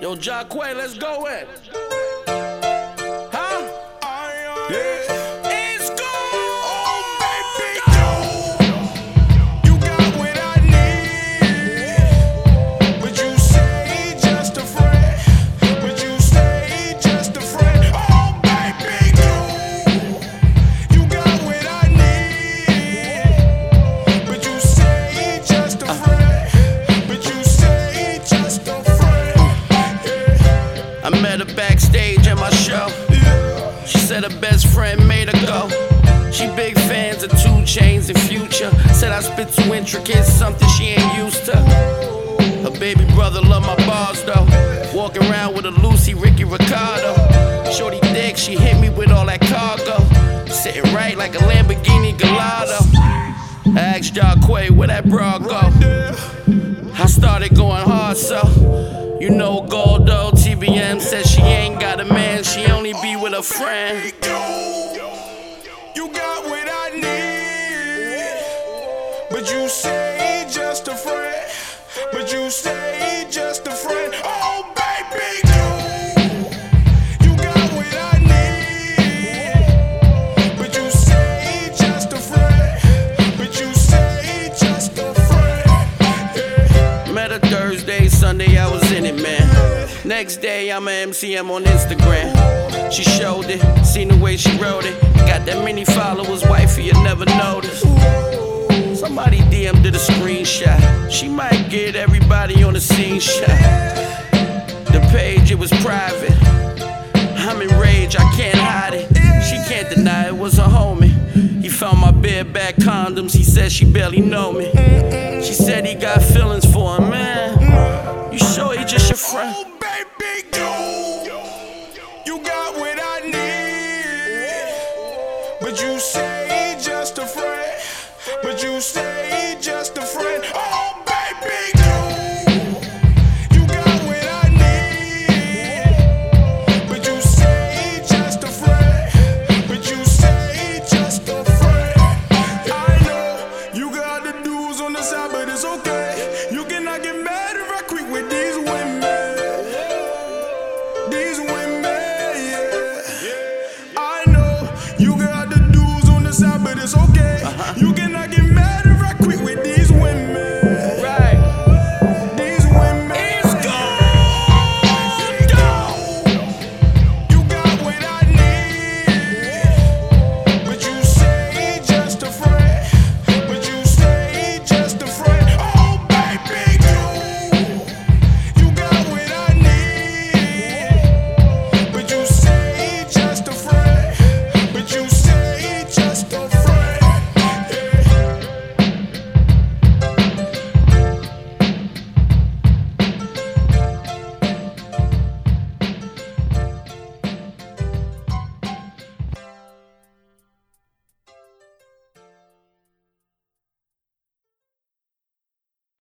Yo, Jacquay, let's go in. I met her backstage at my show. She said her best friend made her go. She big fans of 2 Chainz and Future. Said I spit too intricate, something she ain't used to. Her baby brother love my bars though. Walking around with a Lucy Ricky Ricardo. Shorty thick, she hit me with all that cargo. Sitting right like a Lamborghini Gallardo. I asked Jacquay where that bra go. I started going hard, ain't got a man, she only be with a friend. You got what I need. But you say just a friend. But you say just a friend. Oh, baby, you got what I need. But you say just a friend. But you say just a friend. Met her Thursday, Sunday, I was in it, man. Next day, I'm a MCM on Instagram. She showed it, seen the way she wrote it. Got that many followers, wifey, you never noticed. Somebody DM'd her the screenshot. She might get everybody on the scene shot. The page, it was private. I'm in rage, I can't hide it. She can't deny it was a homie. He found my bareback condoms, he said she barely know me. She said he got feelings for a man. You sure he just your friend? You got the dues on the side, but it's okay. Uh-huh. You cannot give